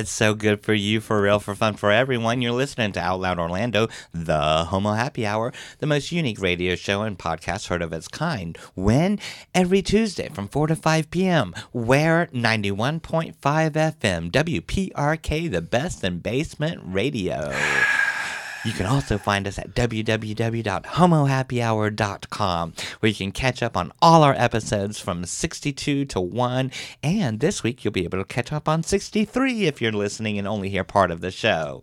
it's so good for you, for real, for fun, for everyone. You're listening to Out Loud Orlando, the Homo Happy Hour, the most unique radio show and podcast heard of its kind. When? Every Tuesday from 4 to 5 p.m. Where? 91.5 FM, WPRK, the best in basement radio. You can also find us at www.homohappyhour.com, where you can catch up on all our episodes from 62 to 1. And this week, you'll be able to catch up on 63 if you're listening and only hear part of the show.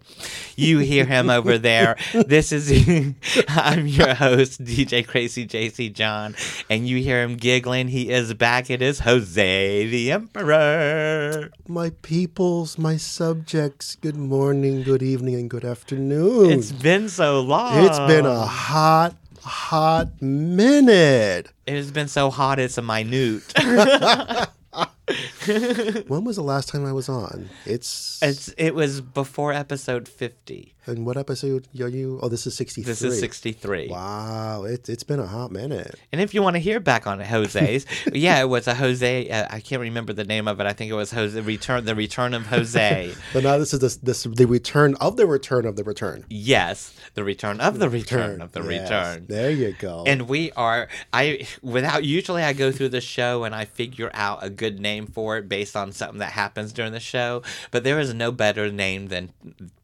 You hear him over there. This is, I'm your host, DJ Crazy JC John, and you hear him giggling. He is back. It is Jose the Emperor. My peoples, my subjects, good morning, good evening, and good afternoon. It's been so long. it's been a hot, hot minute. It has been so hot, it's a minute. When was the last time I was on? It's, it's it was before episode fifty. And what episode are you? Oh, this is 63. This is sixty three. Wow, it, it's been a hot minute. And if you want to hear back on Jose's, yeah, it was a Jose. Uh, I can't remember the name of it. I think it was Jose Return. The Return of Jose. But now this is this, this the return of the return of the return. yes, the Return of the Return of the Yes, Return. There you go. And we are I without usually I go through the show and I figure out a good name for it based on something that happens during the show, but there is no better name than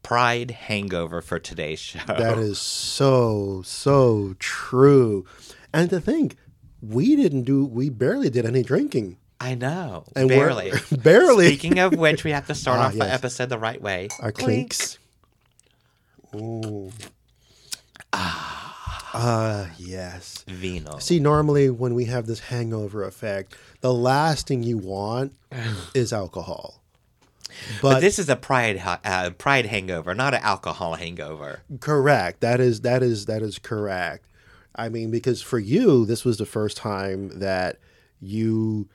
Pride Hangover for today's show. that is so so true. And to think, we didn't do. We barely did any drinking. I know. And barely. barely. Speaking of which, we have to start Ah, off the yes. episode the right way. Our Clink. clinks. Ooh. Ah, yes. Vino. See, normally when we have this hangover effect, the last thing you want is alcohol. But, But, this is a pride uh, pride hangover, not an alcohol hangover. correct. That is that is that is correct. I mean, because for you, this was the first time that you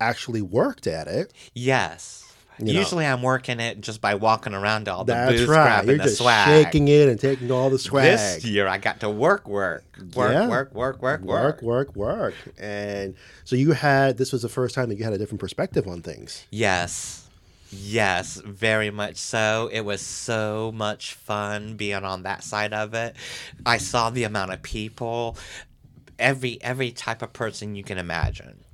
actually worked at it. Yes. You know. Usually I'm working it just by walking around all the That's booze, right. grabbing You're the just swag. shaking it and taking all the swag. This year I got to work, work, work, Yeah. work, work, work, work, work. work, work. And so you had this was the first time that you had a different perspective on things. Yes. Yes, very much so. It was so much fun being on that side of it. I saw the amount of people, every every type of person you can imagine.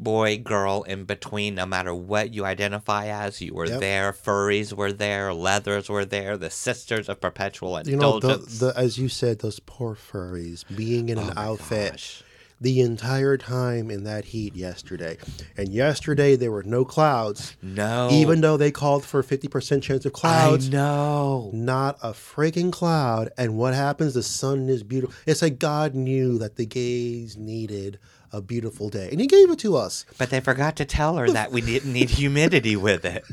Boy, girl, in between, no matter what you identify as, you were Yep. there. Furries were there, leathers were there, the sisters of perpetual indulgence. You know, the, the as you said, those poor furries being in an Oh my outfit gosh. The entire time in that heat yesterday. And yesterday there were no clouds, no, even though they called for a fifty percent chance of clouds. I know. Not a freaking cloud. And what happens? The sun is beautiful. It's like God knew that the gays needed a beautiful day, and He gave it to us. But they forgot to tell her that we didn't need humidity with it.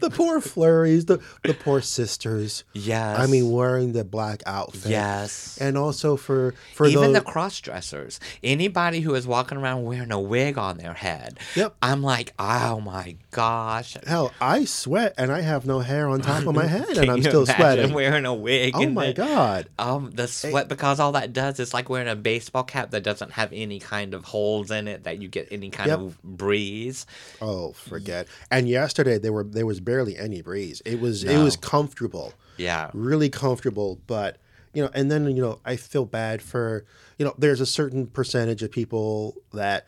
the poor flurries, the the poor sisters. Yes. I mean, wearing the black outfit. Yes. and also for for Even the, the cross dressers, anybody who is walking around wearing a wig on their head. Yep. I'm like, oh my gosh. hell, I sweat and I have no hair on top of my head, and I'm still sweating. wearing a wig. Oh my the- god! Um, the sweat because all that does is like wearing a baseball cap that doesn't have any kind of holes in it that you get any kind Yep. of breeze. Oh, forget. And yesterday there were there was barely any breeze. It was it was comfortable, Yeah. really comfortable. But you know, and then you know, I feel bad for you know, there's a certain percentage of people that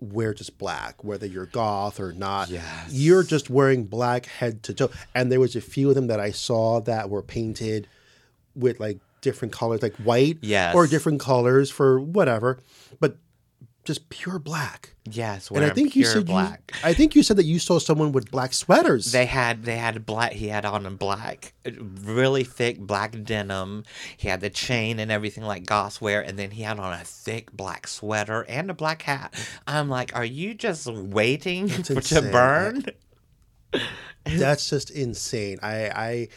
wear just black, whether you're goth or not. Yes. You're just wearing black head to toe. And there was a few of them that I saw that were painted with like different colors, like white Yes. or different colors for whatever, but just pure black. Yes. And I think you said black. You, I think you said that you saw someone with black sweaters. They had they had black. He had on a black, uh, really thick black denim. He had the chain and everything like goth wear, and then he had on a thick black sweater and a black hat. I'm like, are you just waiting for, to burn? That's just insane. I, I,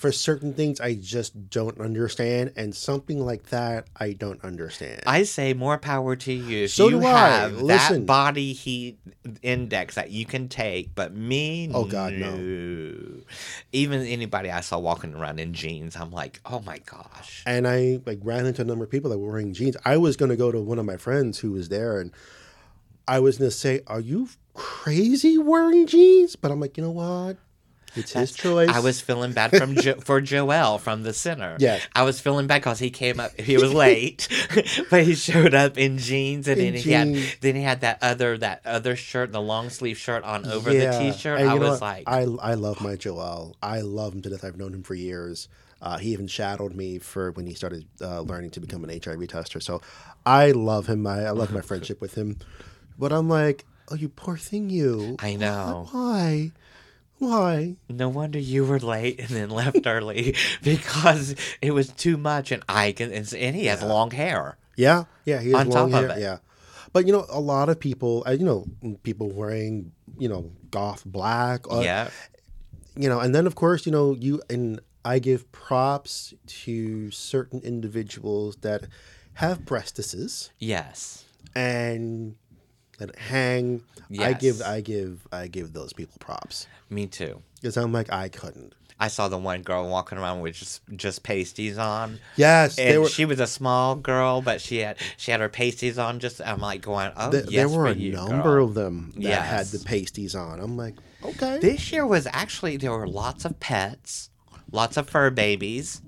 for certain things, I just don't understand, and something like that, I don't understand. I say more power to you. If So you do I. Listen. that body heat index that you can take, but me, Oh, God, no. Even anybody I saw walking around in jeans, I'm like, oh my gosh. and I like ran into a number of people that were wearing jeans. I was going to go to one of my friends who was there, and I was going to say, "Are you crazy wearing jeans?" But I'm like, you know what? It's his choice. I was feeling bad from jo- for Joel from the center. Yeah. I was feeling bad because he came up. He was late, but he showed up in jeans, and In then he had then he had that other that other shirt, the long sleeve shirt on over Yeah. the t-shirt. I was like, I I love my Joel. I love him to death. I've known him for years. Uh, he even shadowed me for when he started uh, learning to become an HIV tester. So I love him. I, I love my friendship with him. But I'm like, oh, you poor thing, you. I know. Why? Why? No wonder you were late and then left early because it was too much. And I can, and and he has long hair. Yeah, yeah, he has On long hair. Yeah, but you know, a lot of people, uh, you know, people wearing, you know, goth black. Uh, yeah. you know, and then of course, you know, you and I give props to certain individuals that have breastises Yes. and that hang. I give, I give, I give those people props Me too. because I'm like, I couldn't. I saw the one girl walking around with just just pasties on. Yes, And were. she was a small girl, but she had she had her pasties on. Just I'm like going, oh th- yes, there were a you, number girl. of them that had the pasties on. I'm like, okay. This year was actually there were lots of pets, lots of fur babies,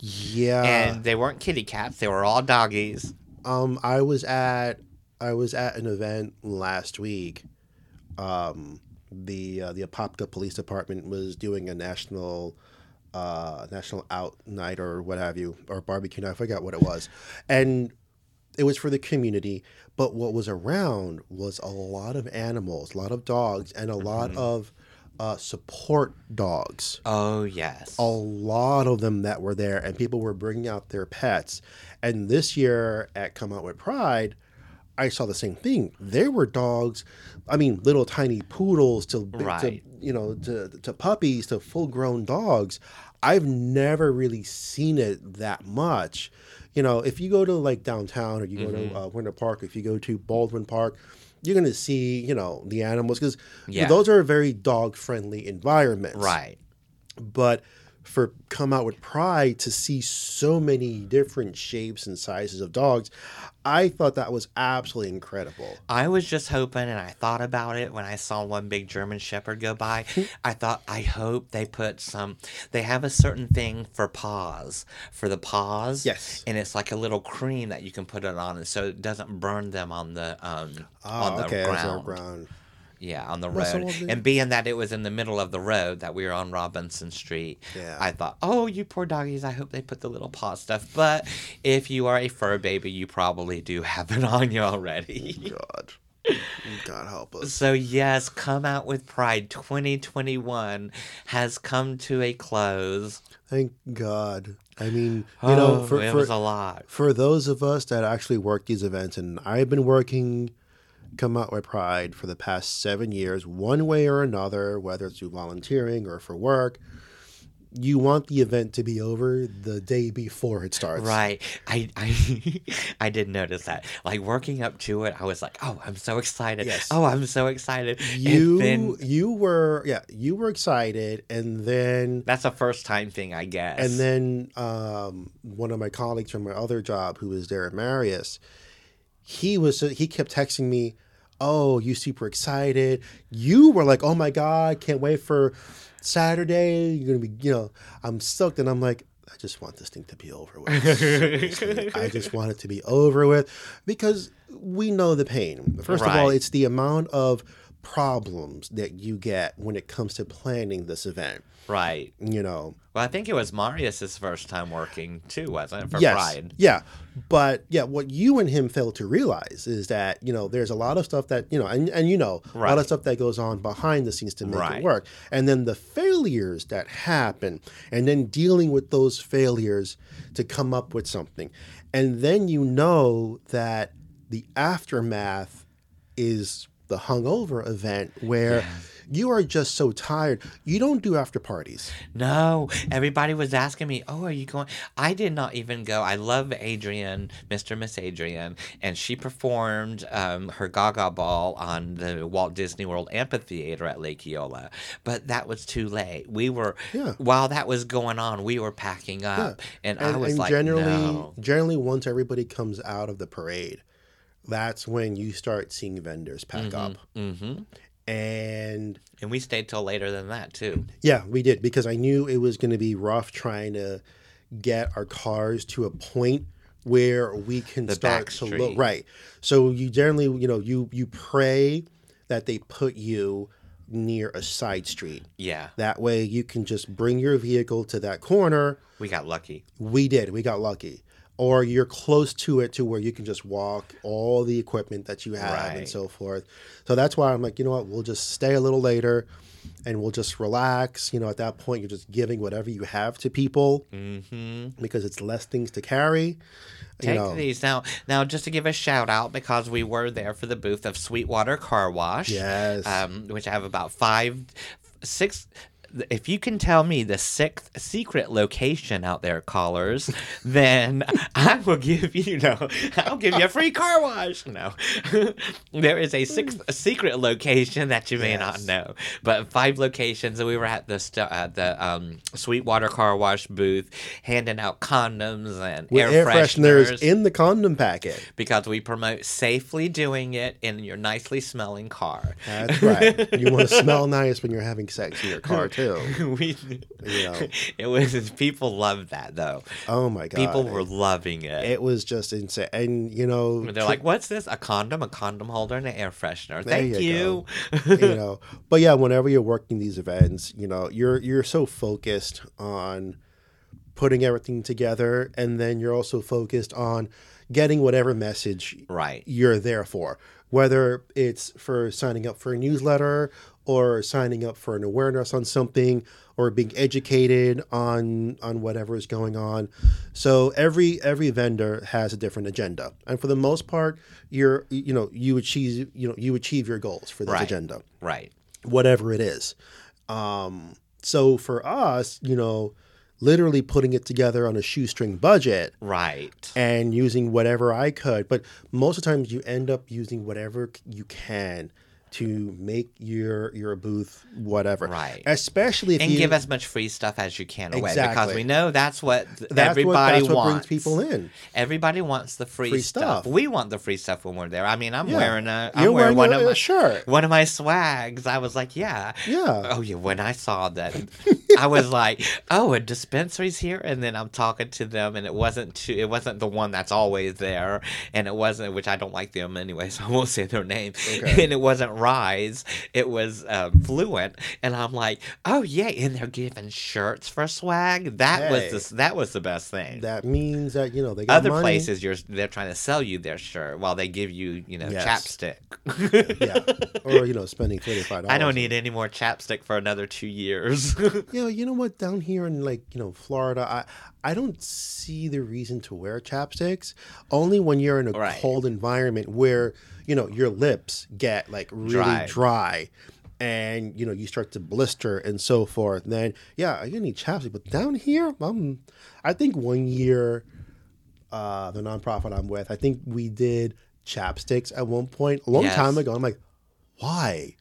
yeah. and they weren't kitty cats. They were all doggies. Um, I was at I was at an event last week. Um, the uh, the Apopka Police Department was doing a national uh, national out night or what have you or barbecue night. I forgot what it was, and it was for the community. But what was around was a lot of animals, a lot of dogs, and a lot of uh, support dogs Oh yes. a lot of them that were there and people were bringing out their pets and this year at come out with pride i saw the same thing there were dogs i mean little tiny poodles to, big- to you know to, to puppies to full grown dogs i've never really seen it that much you know if you go to like downtown or you go Mm-hmm. to uh, winter park if you go to baldwin park you're going to see you know the animals because Yeah. those are very dog friendly environments right. but for come out with pride to see so many different shapes and sizes of dogs i thought that was absolutely incredible I was just hoping, and I thought about it when I saw one big German Shepherd go by. I thought, I hope they put some. They have a certain thing for paws, for the paws. Yes. And it's like a little cream that you can put it on, and so it doesn't burn them on the um on oh the okay ground. Our ground Yeah, on the Well, road. And being that it was in the middle of the road that we were on Robinson Street, Yeah. I thought, oh, you poor doggies, I hope they put the little paw stuff. But if you are a fur baby, you probably do have it on you already. Oh, god god help us So yes, come out with pride 2021 has come to a close. thank god i mean you oh, know Oh, for, it for, was a lot. for those of us that actually work these events and i've been working come out with pride for the past seven years one way or another whether it's through volunteering or for work you want the event to be over the day before it starts Right. I I I did notice that. Like working up to it, I was like, "Oh, I'm so excited. Yes. Oh, I'm so excited." you then you were yeah you were excited and then that's a first time thing, I guess. and then um, one of my colleagues from my other job who was there at Marius, he was he kept texting me, "Oh, you super excited? You were like, oh my god, can't wait for Saturday. You're gonna be, you know, I'm stoked." And I'm like, I just want this thing to be over with. I just want it to be over with because we know the pain. First of all, it's the amount of problems that you get when it comes to planning this event. right. You know, Well, I think it was Marius's first time working too, wasn't it? For yes, Pride. yeah, but yeah, what you and him fail to realize is that you know there's a lot of stuff that you know, and and you know a lot of stuff that goes on behind the scenes to make Right. it work, and then the failures that happen, and then dealing with those failures to come up with something, and then you know that the aftermath is the hungover event where you are just so tired. You don't do after parties. No, everybody was asking me, "Oh, are you going?" I did not even go. I love Adrian, Mr. Miss Adrian, and she performed um, her Gaga Ball on the Walt Disney World Amphitheater at Lake Eola, but that was too late. We were Yeah. while that was going on, we were packing up, and, I was like, generally, "No." generally, once everybody comes out of the parade, that's when you start seeing vendors pack up. hmm And And we stayed till later than that too. yeah, we did because I knew it was going to be rough trying to get our cars to a point where we can The start to look right. So you generally, you know, you you pray that they put you near a side street. Yeah, That way you can just bring your vehicle to that corner. we got lucky. We did. We got lucky. Or you're close to it to where you can just walk all the equipment that you have and so forth. So that's why I'm like, you know what? We'll just stay a little later and we'll just relax. You know, at that point, you're just giving whatever you have to people hmm because it's less things to carry. You Take know, these now. Now, just to give a shout out, because we were there for the booth of Sweetwater Car Wash. Yes. Um, which I have about five, six. If you can tell me the sixth secret location out there, callers, then I will give you no. I'll give you a free car wash. No, there is a sixth secret location that you may not know, but five locations. And we were at the st- at the um, Sweetwater Car Wash booth, handing out condoms and with air, fresheners, fresheners in the condom packet. because we promote safely doing it in your nicely smelling car. That's right. you want to smell nice when you're having sex in your car too. we, You know. it was people loved that though. Oh my god. People were loving it. It was just insane, and you know, They're like, "What's this? A condom, a condom holder, and an air freshener." Thank you you. you know but yeah whenever you're working these events you know you're you're so focused on putting everything together and then you're also focused on getting whatever message right. you're there for whether it's for signing up for a newsletter or signing up for an awareness on something or being educated on on whatever is going on so every every vendor has a different agenda and for the most part you're you know you achieve you know you achieve your goals for this Right. agenda Right. whatever it is um so for us you know literally putting it together on a shoestring budget Right. and using whatever I could. But most of the times you end up using whatever you can to make your your booth whatever. Right. Especially if And you give as much free stuff as you can away because we know that's what th- that's everybody what, that's what wants. brings people in. Everybody wants the free, Free stuff. stuff. We want the free stuff when we're there. I mean, I'm Yeah. wearing a I'm You're wearing, wearing one a, of my shirt. one of my swags. I was like, yeah. Yeah. Oh yeah, when I saw that I was like, oh, a dispensary's here and then I'm talking to them and it wasn't to, it wasn't the one that's always there and it wasn't which I don't like them anyway, so I won't say their name. Okay. And it wasn't Rise, it was um, Fluent and I'm like, "Oh yeah, and they're giving shirts for swag." That Hey. was the that was the best thing That means that you know they got other money. places you're they're trying to sell you their shirt while they give you you know Yes. chapstick yeah, or you know spending thirty five i don't need any more chapstick for another two years You you know what? Down here in like you know Florida, I I don't see the reason to wear chapsticks. Only when you're in a Right. cold environment where you know your lips get like really Dry. dry. and you know you start to blister and so forth. Then yeah, you need chapstick. But down here, um, I think one year, uh, the nonprofit I'm with, I think we did chapsticks at one point a long Yes. time ago. I'm like, why?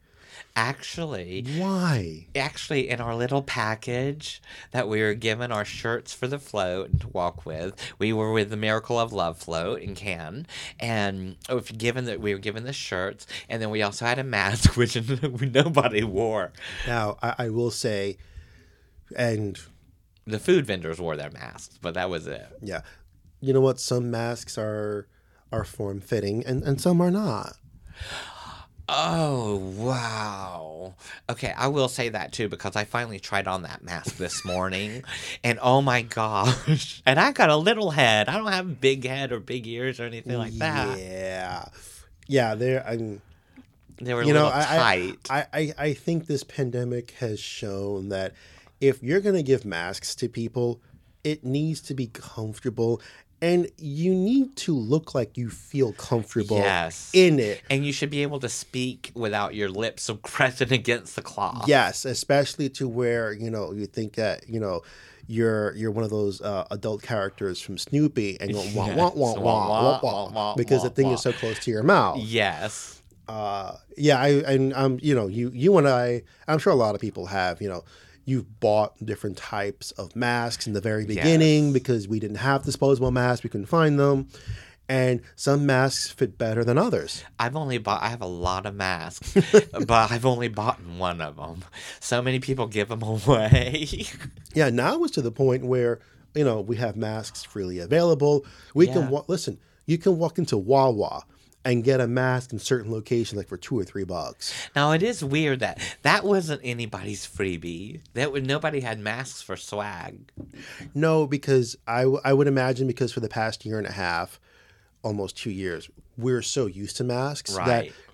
Actually Why? actually in our little package that we were given our shirts for the float to walk with we were with the miracle of love float in cannes and oh, if given that we were given the shirts and then we also had a mask which nobody wore Now I, I will say, and the food vendors wore their masks but that was it yeah, you know what? Some masks are are form fitting, and and some are not. Oh, wow. Okay, I will say that too because I finally tried on that mask this morning and oh my gosh. And I got a little head. I don't have a big head or big ears or anything like that. Yeah, yeah. There, I'm. They were a you know, little I, tight. I, I, I think this pandemic has shown that if you're going to give masks to people, it needs to be comfortable and you need to look like you feel comfortable Yes. in it. And you should be able to speak without your lips pressing against the cloth. Yes, especially to where you know you think that you know you're you're one of those uh, adult characters from Snoopy, and you're wah, wah, wah, wah, wah, wah, wah, because the wah, thing wah. is so close to your mouth. Yes. Uh, yeah, I and um, you know, you you and I, I'm sure a lot of people have, you know. You've bought different types of masks in the very beginning Yes. because we didn't have disposable masks, we couldn't find them, and some masks fit better than others. I've only bought. I have a lot of masks, but I've only bought one of them. So many people give them away. Yeah, now it's to the point where you know we have masks freely available. We Yeah. can wa- listen. You can walk into Wawa and get a mask in certain locations, like for two or three bucks. now it is weird that that wasn't anybody's freebie. That would nobody had masks for swag. No, because I, w- I would imagine because for the past year and a half, almost two years, we're so used to masks Right.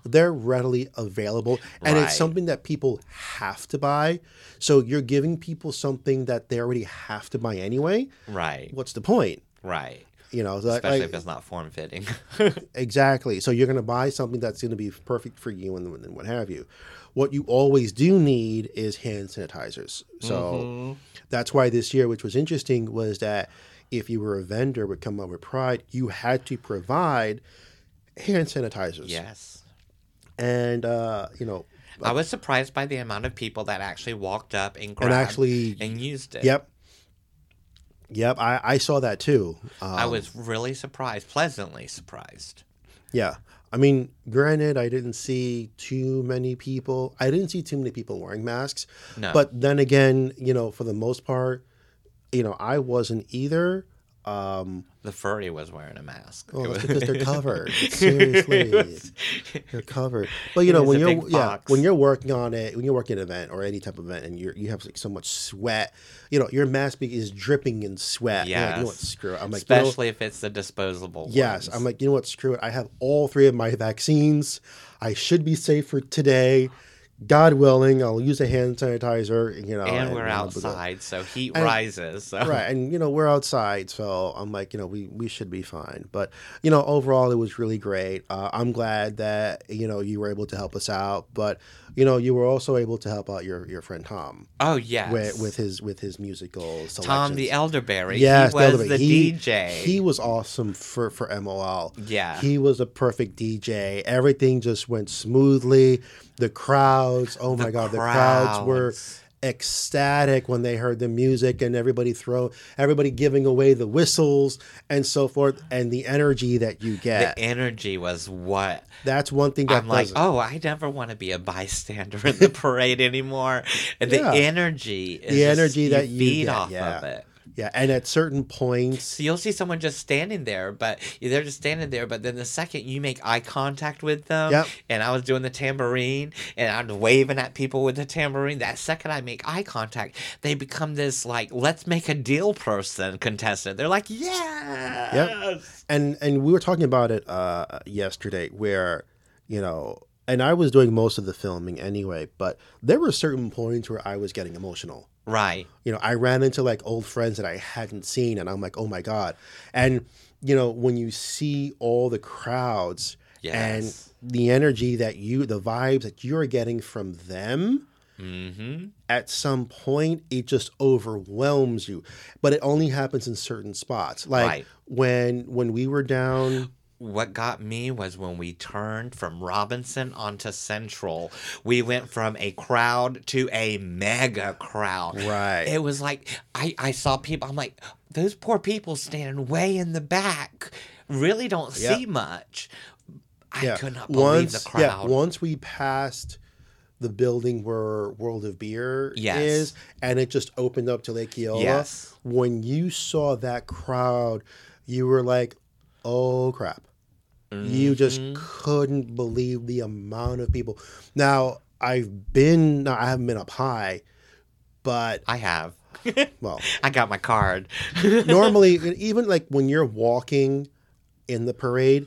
that they're readily available, and Right. it's something that people have to buy. So you're giving people something that they already have to buy anyway. Right. What's the point? Right. You know, so Especially like- if it's not form fitting. Exactly. So you're going to buy something that's going to be perfect for you and, and what have you. What you always do need is hand sanitizers. So that's why this year, which was interesting, was that if you were a vendor would Come Up with Pride, you had to provide hand sanitizers. yes. And, uh, you know, I was surprised by the amount of people that actually walked up and grabbed and actually, and used it. yep. Yep. I, I saw that too. Um, I was really surprised, pleasantly surprised. Yeah. I mean, granted, I didn't see too many people. I didn't see too many people wearing masks. No. But then again, you know, for the most part, you know, I wasn't either. Um, The furry was wearing a mask. well, It was- because they're covered. Seriously, they're covered. But you know, when you're yeah, fox. when you're working on it, when you're working an event or any type of event, and you you have like so much sweat, you know, your mask is dripping in sweat. You're like, you know what? Screw it. I'm like, you know- Especially if it's the disposable one. Yes, ones. I'm like, you know what? Screw it. I have all three of my vaccines. I should be safe for today. God willing, I'll use a hand sanitizer. You know, and we're be good. outside, so heat And- rises. So. right? And you know, we're outside, so I'm like, you know, we we should be fine. But you know, overall, it was really great. Uh, I'm glad that you know you were able to help us out, but you know, you were also able to help out your your friend Tom Oh yes. with with his with his musical selections. Tom the elderberry. Yes, he the was elderberry. the He- DJ. He was awesome for for MOL. yeah. He was a perfect DJ. Everything just went smoothly. The crowds, oh my The god, the crowds were ecstatic when they heard the music and everybody throw everybody giving away the whistles and so forth and the energy that you get. the energy was what That's one thing that I'm like. doesn't- Oh, I never want to be a bystander in the parade anymore. And the energy, is The just- energy that you feed get, off yeah. of it. Yeah, and at certain points So you'll see someone just standing there, but they're just standing there. But then the second you make eye contact with them, Yep. and I was doing the tambourine and I'm waving at people with the tambourine, that second I make eye contact, they become this like, let's make a deal person contestant. They're like, yes. and and we were talking about it uh, yesterday where you know and i was doing most of the filming anyway but there were certain points where i was getting emotional Right. you know i ran into like old friends that i hadn't seen and i'm like oh my god and you know when you see all the crowds Yes. and the energy that you the vibes that you're getting from them Mm-hmm. at some point it just overwhelms you but it only happens in certain spots like Right. when when we were down What got me was when we turned from Robinson onto Central, we went from a crowd to a mega crowd. Right. It was like I, I saw people. I'm like, those poor people standing way in the back really don't Yep. see much. I yeah could not believe once the crowd. yeah once we passed the building where world of beer Yes. is and it just opened up to lake Eola, Yes. when you saw that crowd you were like oh crap you just Mm-hmm. couldn't believe the amount of people now i've been now i haven't been up high but I have. well I got my card. normally even like when you're walking in the parade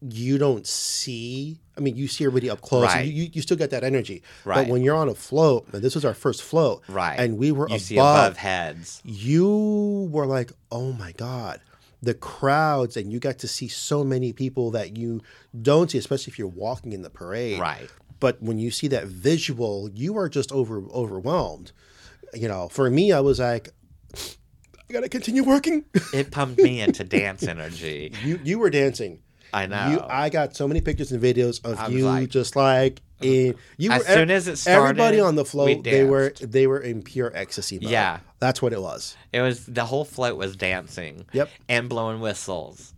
you don't see i mean you see everybody up close Right. you, you still get that energy Right. but when you're on a float and this was our first float Right. and we were above, above heads. you were like oh my god the crowds, and you got to see so many people that you don't see, especially if you're walking in the parade. Right. But when you see that visual, you are just over overwhelmed. You know, for me, I was like, I gotta continue working. It pumped me into dance energy. you you were dancing. I know. You, I got so many pictures and videos of I was you like- just like in you As were soon as it started, everybody on the we float they were they were in pure ecstasy mode. Yeah. that's what it was. It was the whole float was dancing. Yep. And blowing whistles.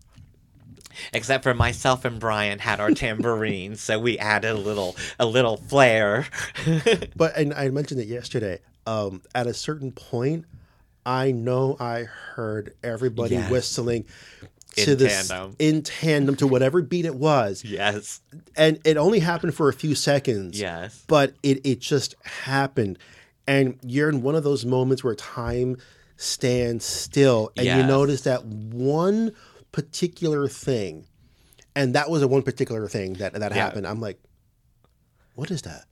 Except for myself and Brian had our tambourines, so we added a little a little flair. But and I mentioned it yesterday. Um, at a certain point, I know I heard everybody Yes. whistling In to this tandem. in tandem to whatever beat it was, yes. and it only happened for a few seconds. Yes. but it it just happened, and you're in one of those moments where time stands still, and you notice that one particular thing, and that was a one particular thing that that Yeah. happened. I'm like, what is that?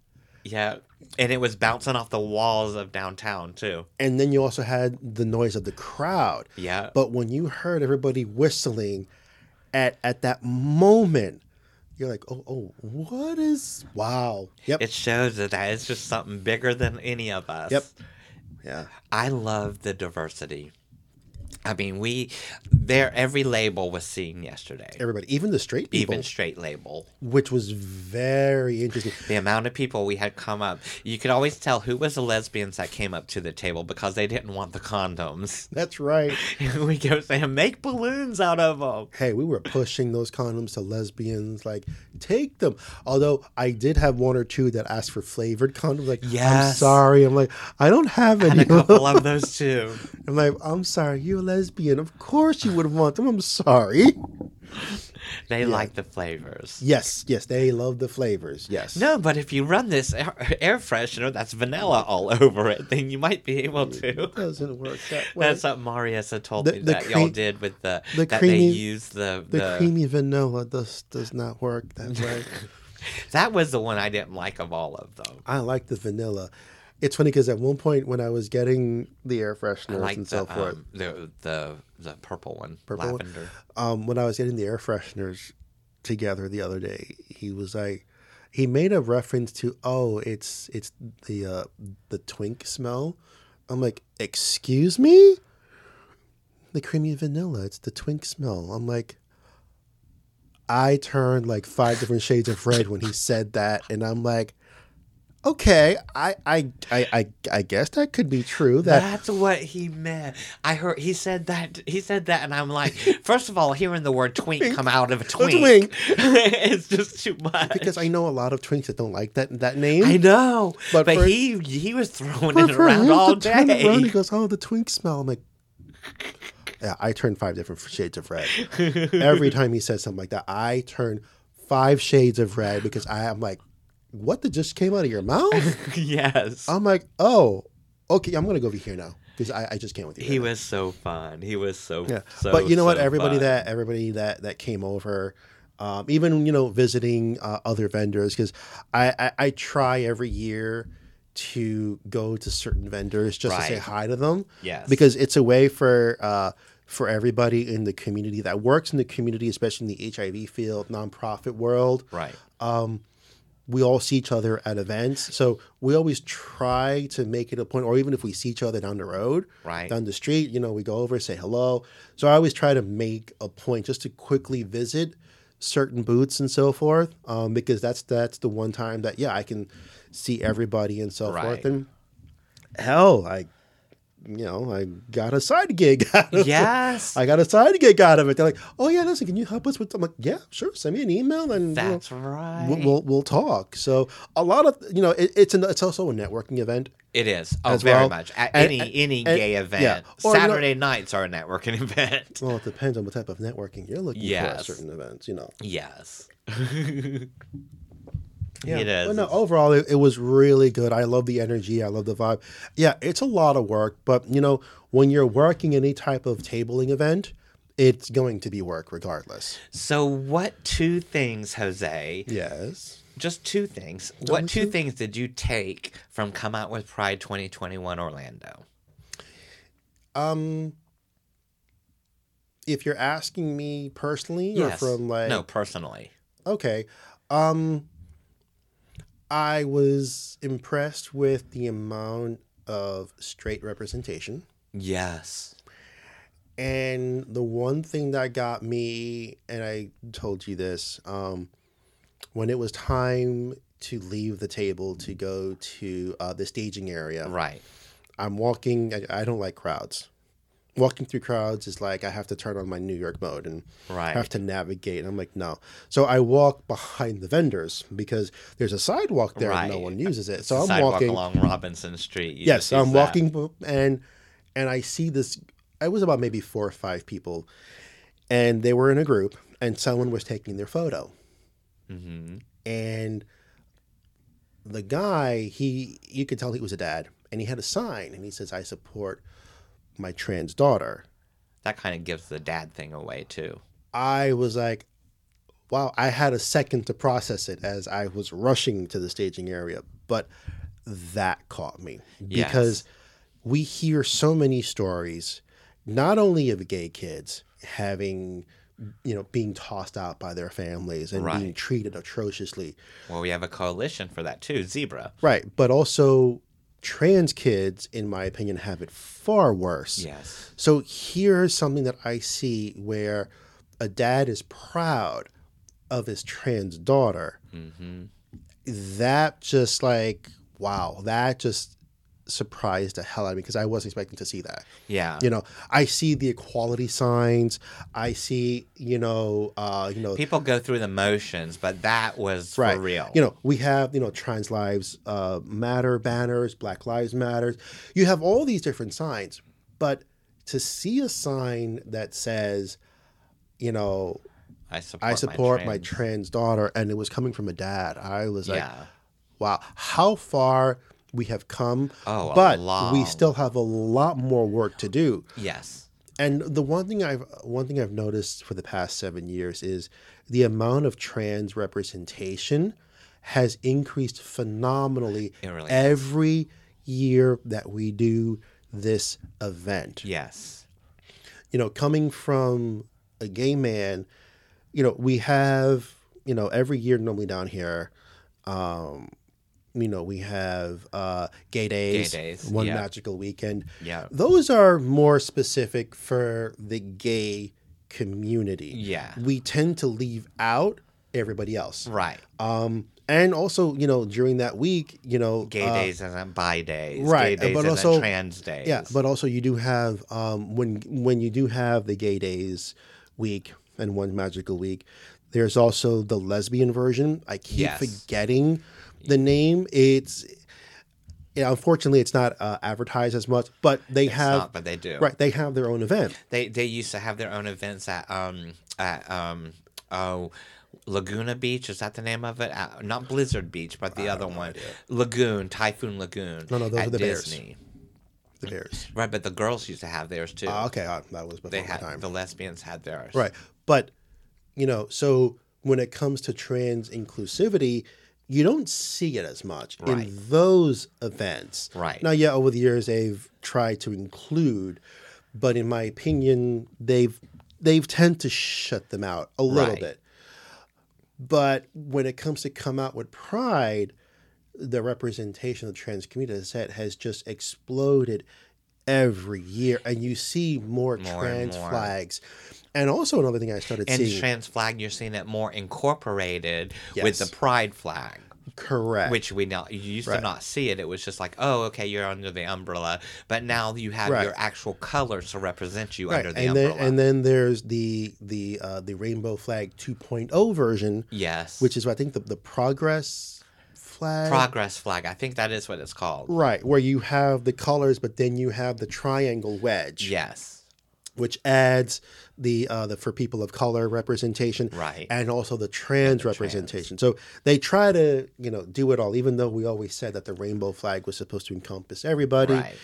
Yeah. And it was bouncing off the walls of downtown too. And then you also had the noise of the crowd. Yeah. But when you heard everybody whistling at at that moment, you're like, oh, oh, what is wow. Yep. It shows that that it's just something bigger than any of us. Yep. yeah. I love the diversity. I mean, we there every label was seen yesterday. Everybody, even the straight people, Even straight label. which was very interesting. The amount of people we had come up, you could always tell who was the lesbians that came up to the table because they didn't want the condoms. That's right. we go saying, make balloons out of them. Hey, we were pushing those condoms to lesbians, like take them. Although I did have one or two that asked for flavored condoms. Like, I'm Yes. sorry. I'm like, I don't have any. And a couple of those too. I'm like, I'm sorry. You're a lesbian. Of course you would want them. I'm sorry. They like the flavors. Yes, yes, they love the flavors. Yes. No, but if you run this air, freshener that's vanilla all over it, then you might be able to. It doesn't work that way. That's what Marius had told The- me the that y'all did with the, the that creamy- they use the, the, the, creamy vanilla does does not work that way. that was the one I didn't like of all of them. I like the vanilla. It's funny because at one point when I was getting the air fresheners like and the, so forth, um, the the the purple one, Purple one? lavender. um, when I was getting the air fresheners together the other day, he was like, he made a reference to, oh, it's it's the uh, the twink smell. I'm like, excuse me, the creamy vanilla. It's the twink smell. I'm like, I turned like five different shades of red when he said that, and I'm like. Okay, I, I I I I guess that could be true. That That's what he meant. I heard he said that. He said that, and I'm like, first of all, hearing the word twink come out of a twink, twink. it's just too much. because I know a lot of twinks that don't like that that name. I know, But but, for- he he was throwing it around all turn it around, he goes, "Oh, the twink smell." I'm like, yeah, I turned five different shades of red every time he says something like that. I turn five shades of red because I am like, what? That just came out of your mouth? yes, I'm like, oh, okay, I'm gonna go over here now because I, I just can't with you. he right now." was so fun. He was so Yeah, So, but you know what? Everybody fun. that everybody that that came over, um, even you know visiting uh, other vendors because I, I I try every year to go to certain vendors just to say hi to them. Yes. because it's a way for. Uh, for everybody in the community that works in the community, especially in the HIV field, nonprofit world, right, we all see each other at events. So we always try to make it a point, or even if we see each other down the road, Right. down the street, you know, we go over, say hello. So I always try to make a point just to quickly visit certain booths and so forth, um, because that's that's the one time that yeah I can see everybody and so Right. forth. And hell, I you know I got a side gig. out of it. yes, I got a side gig out of it. They're like, oh yeah, listen, can you help us with? I'm like, yeah, sure. Send me an email and you know, that's right. we'll, we'll we'll talk. So a lot of you know, it, it's an, it's also a networking event. It is. Oh, as very well. much. At And- any and- any and- gay event. yeah. Or, you know- Saturday nights are a networking event. Well, it depends on what type of networking you're looking for at certain events. You know. Yes. Yeah. It is. But no, overall, it, it was really good. I love the energy. I love the vibe. Yeah, it's a lot of work, but you know, when you're working any type of tabling event, it's going to be work regardless. So, what two things, Jose? Yes. Just two things. Don't what two two? things did you take from Come Out with Pride 2021 Orlando? Um. if you're asking me personally or from like no, personally. okay um i was impressed with the amount of straight representation Yes. and the one thing that got me and i told you this um when it was time to leave the table to go to uh, the staging area Right. i'm walking I, I don't like crowds walking through crowds is like i have to turn on my new york mode and Right. have to navigate. And I'm like, no. So I walk behind the vendors because there's a sidewalk there and no one uses it. So the I'm walking. along Robinson Street. You yes, I'm walking b- and and I see this. I was about maybe four or five people, and they were in a group, and someone was taking their photo. Mhm. And the guy, he you could tell he was a dad, and he had a sign, and he says, "I support my trans daughter." That kind of gives the dad thing away too. I was like, wow, I had a second to process it as I was rushing to the staging area, but that caught me because we hear so many stories, not only of gay kids having, you know, being tossed out by their families and being treated atrociously, Well, we have a coalition for that too, Zebra. right? But also, trans kids, in my opinion, have it far worse. Yes. So here's something that I see where a dad is proud of his trans daughter. hmm That just like, wow, that just surprised the hell out of me because I wasn't expecting to see that. Yeah. You know, I see the equality signs. I see, you know, uh, you know, People go through the motions, but that was right. for real. You know, we have, you know, trans lives uh, matter banners, Black Lives Matters. You have all these different signs, but to see a sign that says, you know, I support, I support my trans- trans daughter, and it was coming from a dad. I was like, wow, how far we have come. Oh, but we still have a lot more work to do. Yes. And the one thing I've one thing I've noticed for the past seven years is the amount of trans representation has increased phenomenally really every year that we do this event. Yes. You know, coming from a gay man, you know, we have, you know, every year normally down here, um, you know, we have uh, gay days, days, one yeah. magical weekend. Yeah. Those are more specific for the gay community. Yeah. We tend to leave out everybody else. Right. Um, and also, you know, during that week, you know, Gay uh, days isn't bi days. right, Gay days but also- trans days. Yeah, but also you do have um, when when you do have the gay days week and one magical week, there's also the lesbian version. I keep Yes. forgetting the name. It's yeah, unfortunately it's not uh, advertised as much, but they It's have not, but they do. right. They have their own event. They they used to have their own events at um at um oh Laguna Beach is that the name of it? Uh, not Blizzard Beach, but the other one, Lagoon, Typhoon Lagoon. No, no, those are the Bears. The Bears. Right, but the girls used to have theirs too. Ah, okay, uh, that was before they had time. the lesbians had theirs. Right. But, you know, so when it comes to trans inclusivity, you don't see it as much Right. in those events. Right. Now, yeah, over the years they've tried to include, but in my opinion, they've they've tend to shut them out a little Right. bit. But when it comes to come out with pride, the representation of the trans community, as I said, has just exploded every year, and you see more, More trans more. flags. And also another thing I started seeing. And seeing, trans flag, you're seeing it more incorporated with the pride flag. correct, Which we now you used Right. to not see it. It was just like, oh, okay, you're under the umbrella. But now you have Right. your actual colors to represent you right, under the and umbrella. then and then there's the the uh, the rainbow flag 2.0 version, yes, which is what I think the the progress flag, progress flag. I think that is what it's called. right, where you have the colors, but then you have the triangle wedge, Yes, which adds the uh, the for people of color representation, Right. and also the trans the representation. So they try to you know do it all, even though we always said that the rainbow flag was supposed to encompass everybody. right.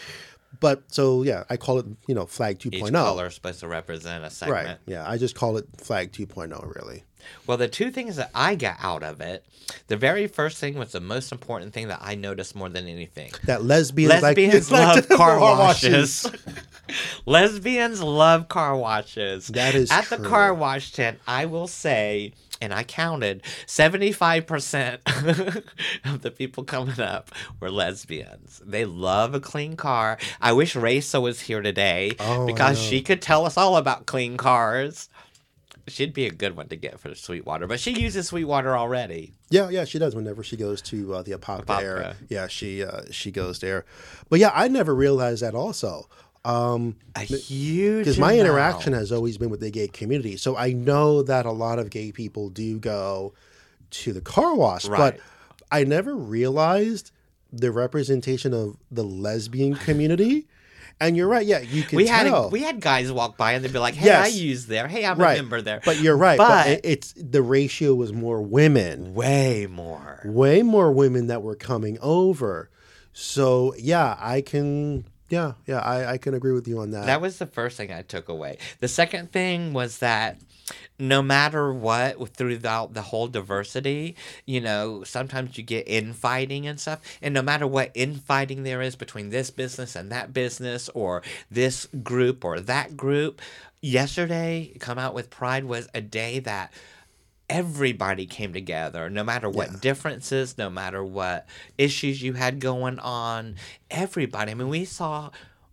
But so yeah, I call it you know flag 2.0. Each color is supposed to represent a segment. Right. Yeah, I just call it flag 2.0 really. Well, the two things that I got out of it, the very first thing was the most important thing that I noticed more than anything. That lesbians, Lesbians like, love car washes. Lesbians love car washes. That is At the car wash tent, I will say, and I counted, 75% of the people coming up were lesbians. They love a clean car. I wish Raisa was here today Oh, because she could tell us all about clean cars. She'd be a good one to get for Sweetwater, but she uses Sweetwater already. Yeah, yeah, she does. Whenever she goes to uh, the Apopka, Apopka. area, yeah, she uh, she goes there. But yeah, I never realized that also. Um, A huge because my amount. interaction has always been with the gay community, so I know that a lot of gay people do go to the car wash, Right. but I never realized the representation of the lesbian community. And you're right, yeah, you can we tell. had we had guys walk by and they'd be like, "Hey, I use there. Hey, I'm right, a member there." But you're right, but, But- it- it's the ratio was more women. way more. way more women that were coming over. So yeah, I can yeah, yeah, I, I can agree with you on that. That was the first thing I took away. The second thing was that no matter what, throughout the whole diversity, you know, sometimes you get infighting and stuff. And no matter what infighting there is between this business and that business, or this group or that group, yesterday, Come Out with Pride was a day that everybody came together no matter what Yeah. differences no matter what issues you had going on everybody i mean we saw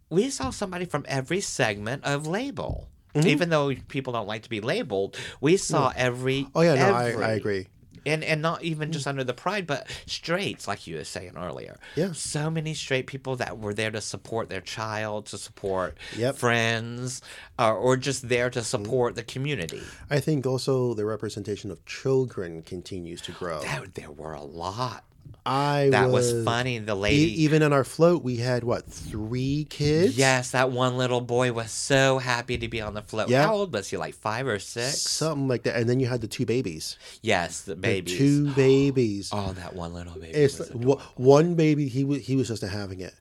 we saw somebody from every segment of label Mm-hmm. even though people don't like to be labeled we saw every oh yeah, no, I, I agree. and and not even just under the pride but straights like you were saying earlier Yeah. so many straight people that were there to support their child to support Yep. friends uh, or just there to support the community I think also the representation of children continues to grow. That, there were a lot. I That was, was funny. The e- lady. even in our float, we had what three kids? yes, that one little boy was so happy to be on the float. Yeah. How old was he? Like five or six? something like that. And then you had the two babies. yes, the The babies. two babies. Oh, that one little baby. it's like, one baby. He was he was just having it.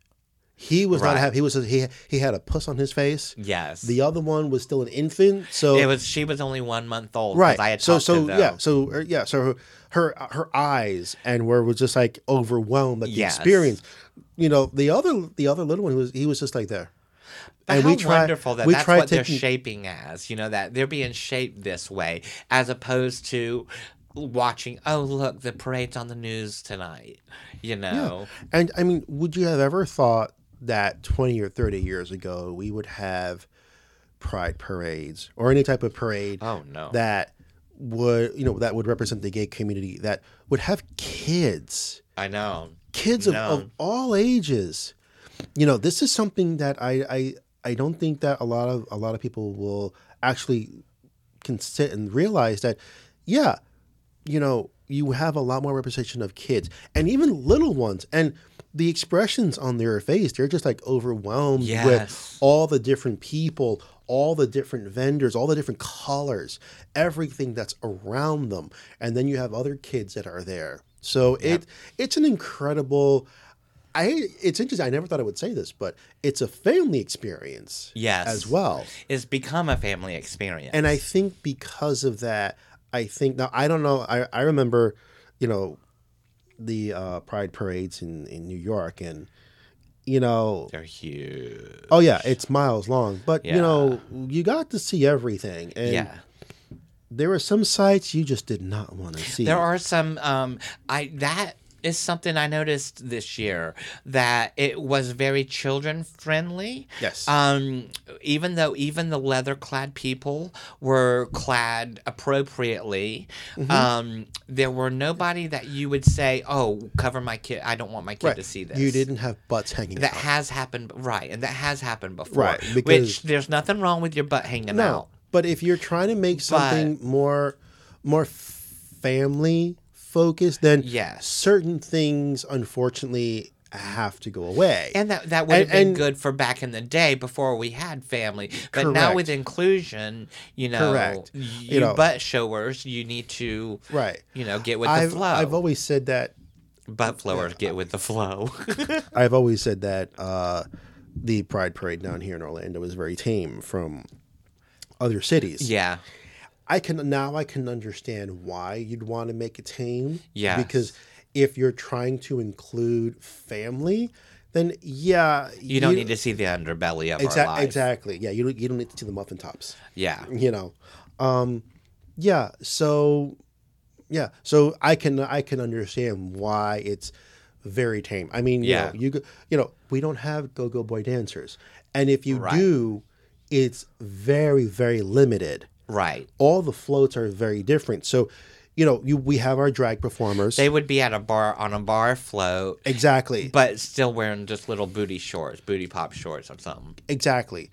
He was Right. not having. He was he he had a puss on his face. yes. The other one was still an infant. So it was. She was only one month old. right. I had so talked so yeah. So er, yeah. So her her, her eyes and were was just like overwhelmed at the Yes. experience. You know the other the other little one was he was just like there. But and how we tried- wonderful that we that's what they're shaping as. You know that they're being shaped this way, as opposed to watching. Oh, look, the parade's on the news tonight. You know. And I mean, would you have ever thought that 20 or 30 years ago we would have pride parades or any type of parade Oh no. that would, you know, that would represent the gay community that would have kids, I know. kids of, No. of all ages. You know, this is something that I, I I don't think that a lot of a lot of people will actually can sit and realize that yeah, you know, you have a lot more representation of kids and even little ones. And the expressions on their face, they're just like overwhelmed Yes. with all the different people, all the different vendors, all the different colors, everything that's around them. And then you have other kids that are there. So it it's an incredible I it's interesting. I never thought I would say this, but it's a family experience Yes. as well. It's become a family experience. And I think because of that, I think now I don't know. I, I remember, you know, the uh, Pride parades in, in New York, and you know, they're huge. oh yeah, it's miles long. But Yeah. you know, you got to see everything, and yeah. there were some sites you just did not want to see. There are some um I that is something I noticed this year that it was very children friendly. Yes. Um even though even the leather clad people were clad appropriately, Mm-hmm. um there were nobody that you would say, "Oh, cover my kid. I don't want my kid right. to see this." You didn't have butts hanging out. That out. has happened, right? And that has happened before. Right, which there's nothing wrong with your butt hanging no, out. but if you're trying to make something more more family focused, then Yes. certain things unfortunately have to go away. And that that would have been and- good for back in the day before we had family. But now with inclusion, you know, Correct. you, You know- butt showers, you need to, right. you know, get with I've the flow. I've always said that butt flowers get with the flow. I've always said that uh, the Pride Parade down here in Orlando is very tame from other cities. yeah. I can now I can understand why you'd want to make it tame. Yeah. Because if you're trying to include family, then yeah, You don't need to see the underbelly of our Exactly. life. Exactly. Yeah, you don't. You don't need to see the muffin tops. Yeah. You know. Um, yeah. So, yeah. So I can I can understand why it's very tame. I mean, Yeah. you know, you go- you know, we don't have go go boy dancers, and if you Right. do, it's very very limited. Right. All the floats are very different. So, you know, you we have our drag performers. They would be at a bar on a bar float, exactly. but still wearing just little booty shorts, booty pop shorts or something. exactly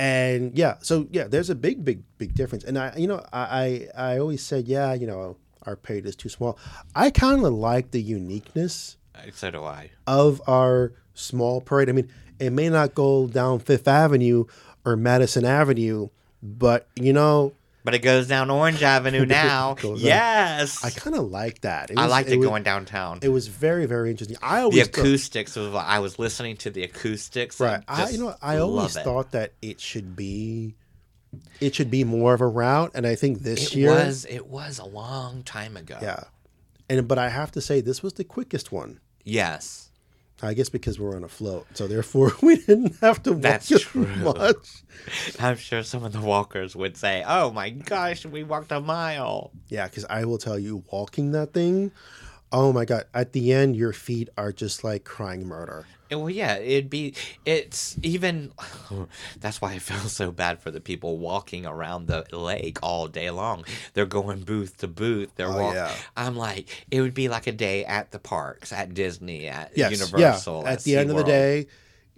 and yeah so yeah there's a big big big difference and i you know i i, I always said yeah you know our parade is too small i kind of like the uniqueness Uh, So do I. of our small parade i mean it may not go down fifth avenue or madison avenue but you know But it goes down Orange Avenue now. Goes down. yes. i kind of like that I liked it, was, going downtown. it was very very interesting i the always thought- acoustics was I was listening to the acoustics. right i you know i always it. thought that it should be it should be more of a route and i think this it year was it was a long time ago. Yeah. And but I have to say this was the quickest one. Yes. I guess because we're on a float, so therefore we didn't have to walk That's as true. much. I'm sure some of the walkers would say, "Oh my gosh, we walked a mile." Yeah, because I will tell you, walking that thing, oh my god! At the end, your feet are just like crying murder. And, Well, yeah, it'd be. It's even. That's why I feel so bad for the people walking around the lake all day long. They're going booth to booth. They're Oh, walking. yeah. I'm like, it would be like a day at the parks, at Disney, at Yes, Universal. yeah. At the end of the day,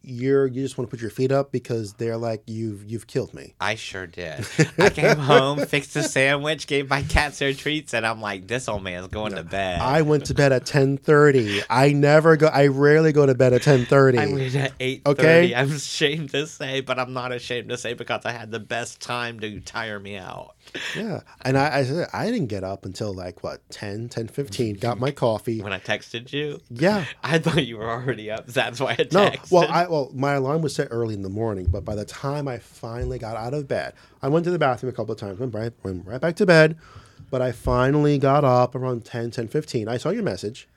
you're you just want to put your feet up because they're like you've you've killed me. I sure did. I came home, fixed a sandwich, gave my cats their treats, and I'm like, this old man's going to bed. I went to bed at ten thirty. I never go. I rarely go to bed at ten thirty. I went at eight Okay. I'm ashamed to say, but I'm not ashamed to say because I had the best time to tire me out. Yeah, and I, I said I didn't get up until like what 10, 10, 15, Got my coffee. When I texted you, Yeah. I thought you were already up. That's why I texted. No, well, I well my alarm was set early in the morning, but by the time I finally got out of bed, I went to the bathroom a couple of times, went right, went right back to bed, but I finally got up around 10, 10, 15. I saw your message,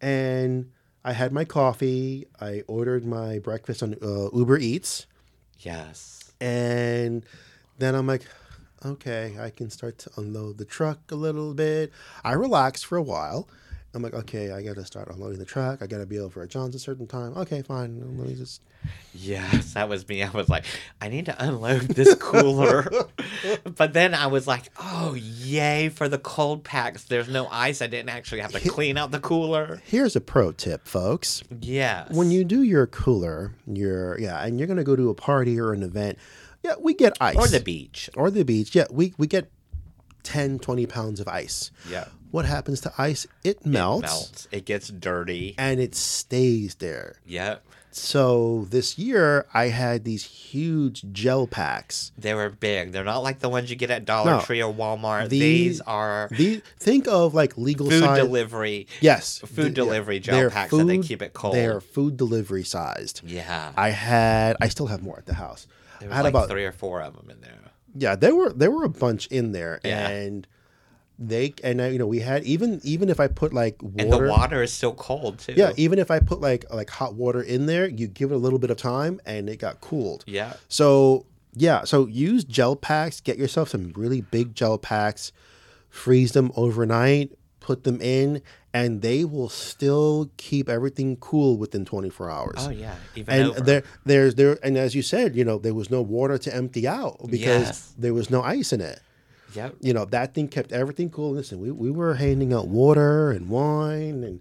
and I had my coffee. I ordered my breakfast on uh, Uber Eats, yes. and then I'm like, okay, I can start to unload the truck a little bit. I relaxed for a while. I'm like, okay, I got to start unloading the truck. I got to be over at John's a certain time. Okay, fine. Let me just. Yes, that was me. I was like, I need to unload this cooler. but then I was like, oh, yay for the cold packs. There's no ice. I didn't actually have to clean out the cooler. Here's a pro tip, folks. Yes. When you do your cooler, your yeah, and you're gonna go to a party or an event, yeah, we get ice. Or the beach. Or the beach. Yeah, we, we get 10, 20 pounds of ice. Yeah. What happens to ice? It melts, Melts. It gets dirty. and it stays there. Yep. So this year I had these huge gel packs. They were big. They're not like the ones you get at Dollar No. Tree or Walmart. These- These are These think of like legal food size. delivery. yes, food th- yeah. delivery gel They're packs that they keep it cold. They're food delivery sized. Yeah. I had. I still have more at the house. There I had like about three or four of them in there. yeah. There were there were a bunch in there, Yeah. and they and uh, you know we had even even if I put like water. And the water is still cold too. Yeah, even if I put like like hot water in there, you give it a little bit of time and it got cooled. Yeah. So yeah, so use gel packs. Get yourself some really big gel packs. Freeze them overnight. Put them in, and they will still keep everything cool within 24 hours. Oh yeah. Even and over. there, there's there, and as you said, you know, there was no water to empty out because Yes. there was no ice in it. Yep. You know, that thing kept everything cool. Listen, we, we were handing out water and wine and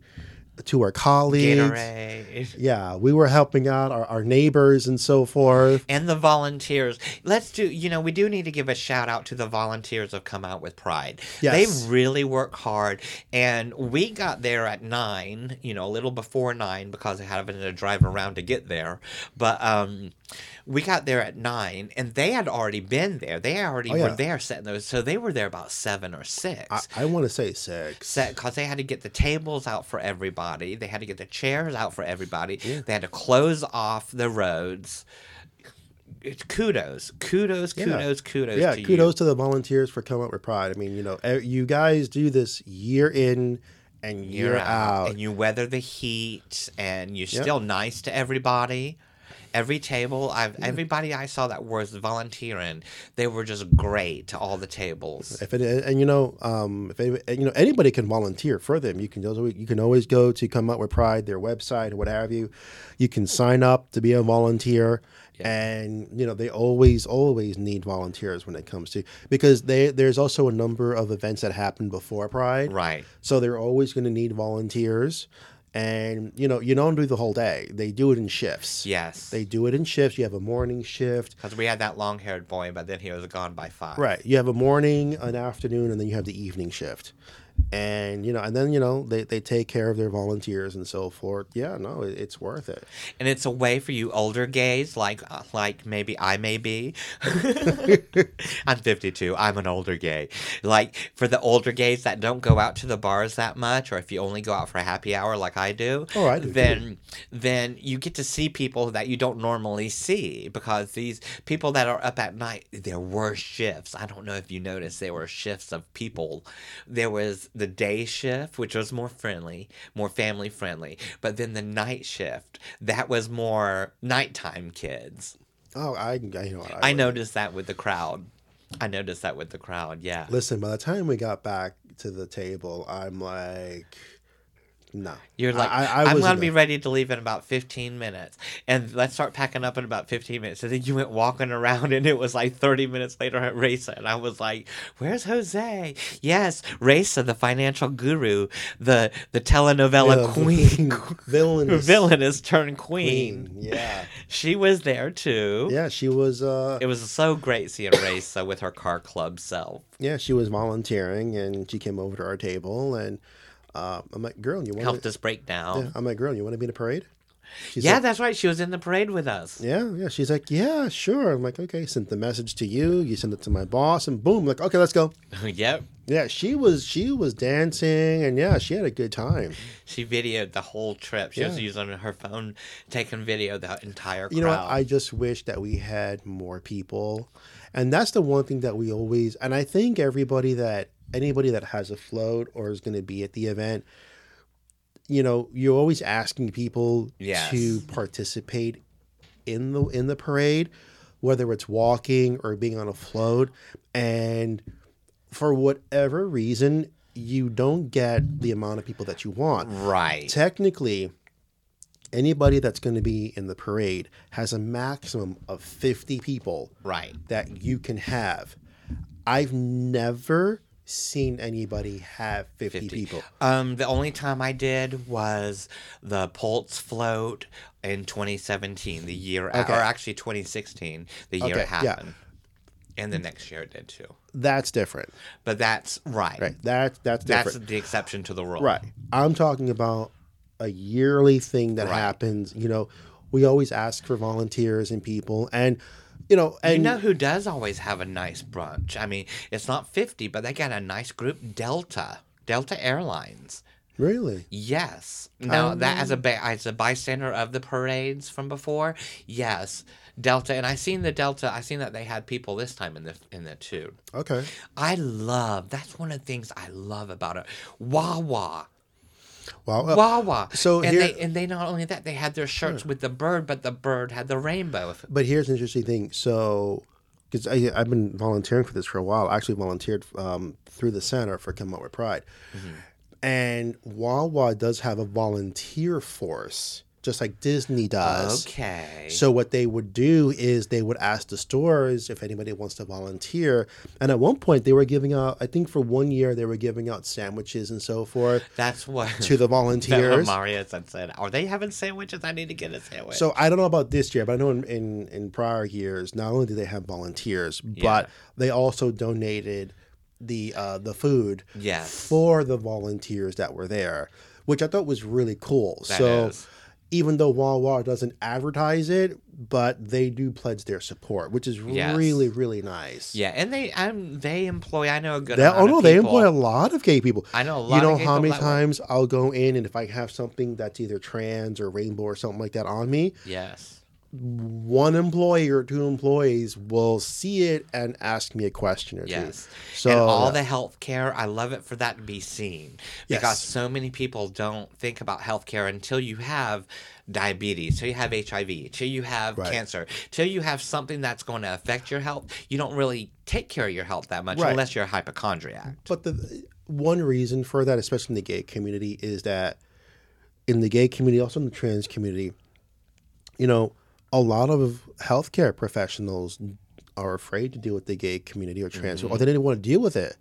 to our colleagues. Gatorade. Yeah, we were helping out our, our neighbors and so forth. And the volunteers. Let's do, you know, we do need to give a shout out to the volunteers of Come Out with Pride. Yes. They really work hard. And we got there at nine, you know, a little before nine because I had to drive around to get there. But um, we got there at nine and they had already been there. They already Oh, yeah. were there setting those. So they were there about seven or six. I, I want to say six. because they had to get the tables out for everybody. They had to get the chairs out for everybody. They had to close off the roads. It's kudos, kudos, Yeah. kudos, kudos. yeah, to kudos You. to the volunteers for coming up with pride. I mean, you know, you guys do this year in and you're, out. and you weather the heat and you're still nice to everybody every table i've everybody i saw that was volunteering they were just great to all the tables. If it, and you know, um, if and, you know anybody can volunteer for them. You can always, you can always go to Come Out with Pride, their website or what have you. You can sign up to be a volunteer, and you know they always always need volunteers when it comes to because they there's also a number of events that happen before Pride, right. So they're always going to need volunteers, and you know you don't do the whole day. They do it in shifts. yes They do it in shifts. You have a morning shift, because we had that long-haired boy but then he was gone by five Right. You have a morning, an afternoon, and then you have the evening shift. And you know, and then you know they, they take care of their volunteers and so forth. Yeah, no, it, it's worth it. and it's a way for you older gays like uh, like maybe I may be. I'm 52. I'm an older gay. Like for the older gays that don't go out to the bars that much, or if you only go out for a happy hour like I do, Oh, I do, too. then then you get to see people that you don't normally see because these people that are up at night, there were shifts. I don't know if you noticed there were shifts of people. There was the day shift, which was more friendly, more family friendly, but then the night shift that was more nighttime kids. Oh, I, I you know I noticed that with the crowd. I noticed that with the crowd. Yeah. Listen, by the time we got back to the table, I'm like, no. You're like, I, am gonna be ready to leave in about 15 minutes, and let's start packing up in about 15 minutes. And then you went walking around, and it was like 30 minutes later at Raisa, and I was like, "Where's Jose?" Yes, Raisa, the financial guru, the the telenovela Yeah, queen, villainous villainous turned queen. queen. Yeah, She was there too. yeah. She was. Uh, It was so great seeing Raisa with her car club self. yeah, she was volunteering, and she came over to our table, and uh, I'm like, girl, you want Helped us break down. Yeah, I'm like, girl, you want to be in a parade? She's Yeah, like, that's right. She was in the parade with us. Yeah, yeah. She's like, yeah, sure. I'm like, okay. Sent the message to you. You send it to my boss, and boom, like, okay, let's go. yep. Yeah, she was she was dancing, and yeah, she had a good time. She videoed the whole trip. She was using her phone, taking video the entire crowd. You know what? I just wish that we had more people, and that's the one thing that we always. And I think everybody that anybody that has a float or is going to be at the event, you know, you're always asking people Yes. to participate in the in the parade, whether it's walking or being on a float, and for whatever reason, you don't get the amount of people that you want right. technically anybody that's going to be in the parade has a maximum of 50 people right. that you can have i've never seen anybody have 50, 50. people Um, the only time I did was the Pulse float in 2017, the year, Okay. or actually 2016, the year Okay, it yeah. happened. And the next year it did too. that's different But that's right. right that that's That's the exception to the rule. right i'm talking about a yearly thing that Right. happens you know we always ask for volunteers and people and you know and you know who does always have a nice brunch? I mean, it's not 50, but they got a nice group, Delta. Delta Airlines. really Yes. Now Um, that as a ba- as a bystander of the parades from before, yes, Delta, and I seen the Delta. I seen that they had people this time in the in the too. okay I love that's one of the things I love about it. Wawa, well uh, Wawa. so and here- they and they not only that they had their shirts with the bird, but the bird had the rainbow. But here's an interesting thing. So, because I've been volunteering for this for a while, I actually volunteered um, through the center for Come Out with Pride. And Wawa does have a volunteer force, just like Disney does. Okay. So what they would do is they would ask the stores if anybody wants to volunteer. And at one point they were giving out, I think for one year they were giving out sandwiches and so forth that's what to the volunteers. Mario said. Said, are they having sandwiches? I need to get a sandwich. So I don't know about this year, but I know in, in, in prior years, not only do they have volunteers, Yeah. but they also donated the uh, the food Yes. for the volunteers that were there, which I thought was really cool. That so is. Even though Wawa doesn't advertise it, but they do pledge their support, which is Yes. really really nice. yeah, and they um they employ. I know a good. They, oh no, they employ a lot of gay people. I know a lot You know of gay how many times I'll go in and if I have something that's either trans or rainbow or something like that on me, Yes. One employee or two employees will see it and ask me a question or Yes. two. So and all the healthcare, I love it for that to be seen because Yes. so many people don't think about healthcare until you have diabetes, till you have HIV, till you have Right. cancer, till you have something that's going to affect your health. You don't really take care of your health that much Right. unless you're a hypochondriac. But the one reason for that, especially in the gay community, is that in the gay community, also in the trans community, you know, a lot of healthcare professionals are afraid to deal with the gay community or trans, or mm-hmm. they didn't want to deal with it.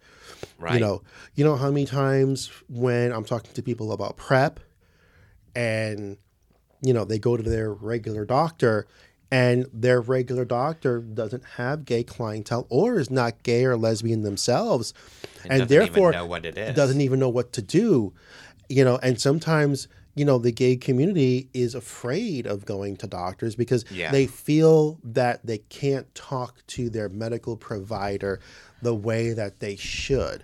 Right. You know, you know how many times when I'm talking to people about PrEP, and you know they go to their regular doctor, and their regular doctor doesn't have gay clientele or is not gay or lesbian themselves, And and, therefore know what it is. doesn't even know what to do. You know, and sometimes you know the gay community is afraid of going to doctors because Yeah. they feel that they can't talk to their medical provider the way that they should.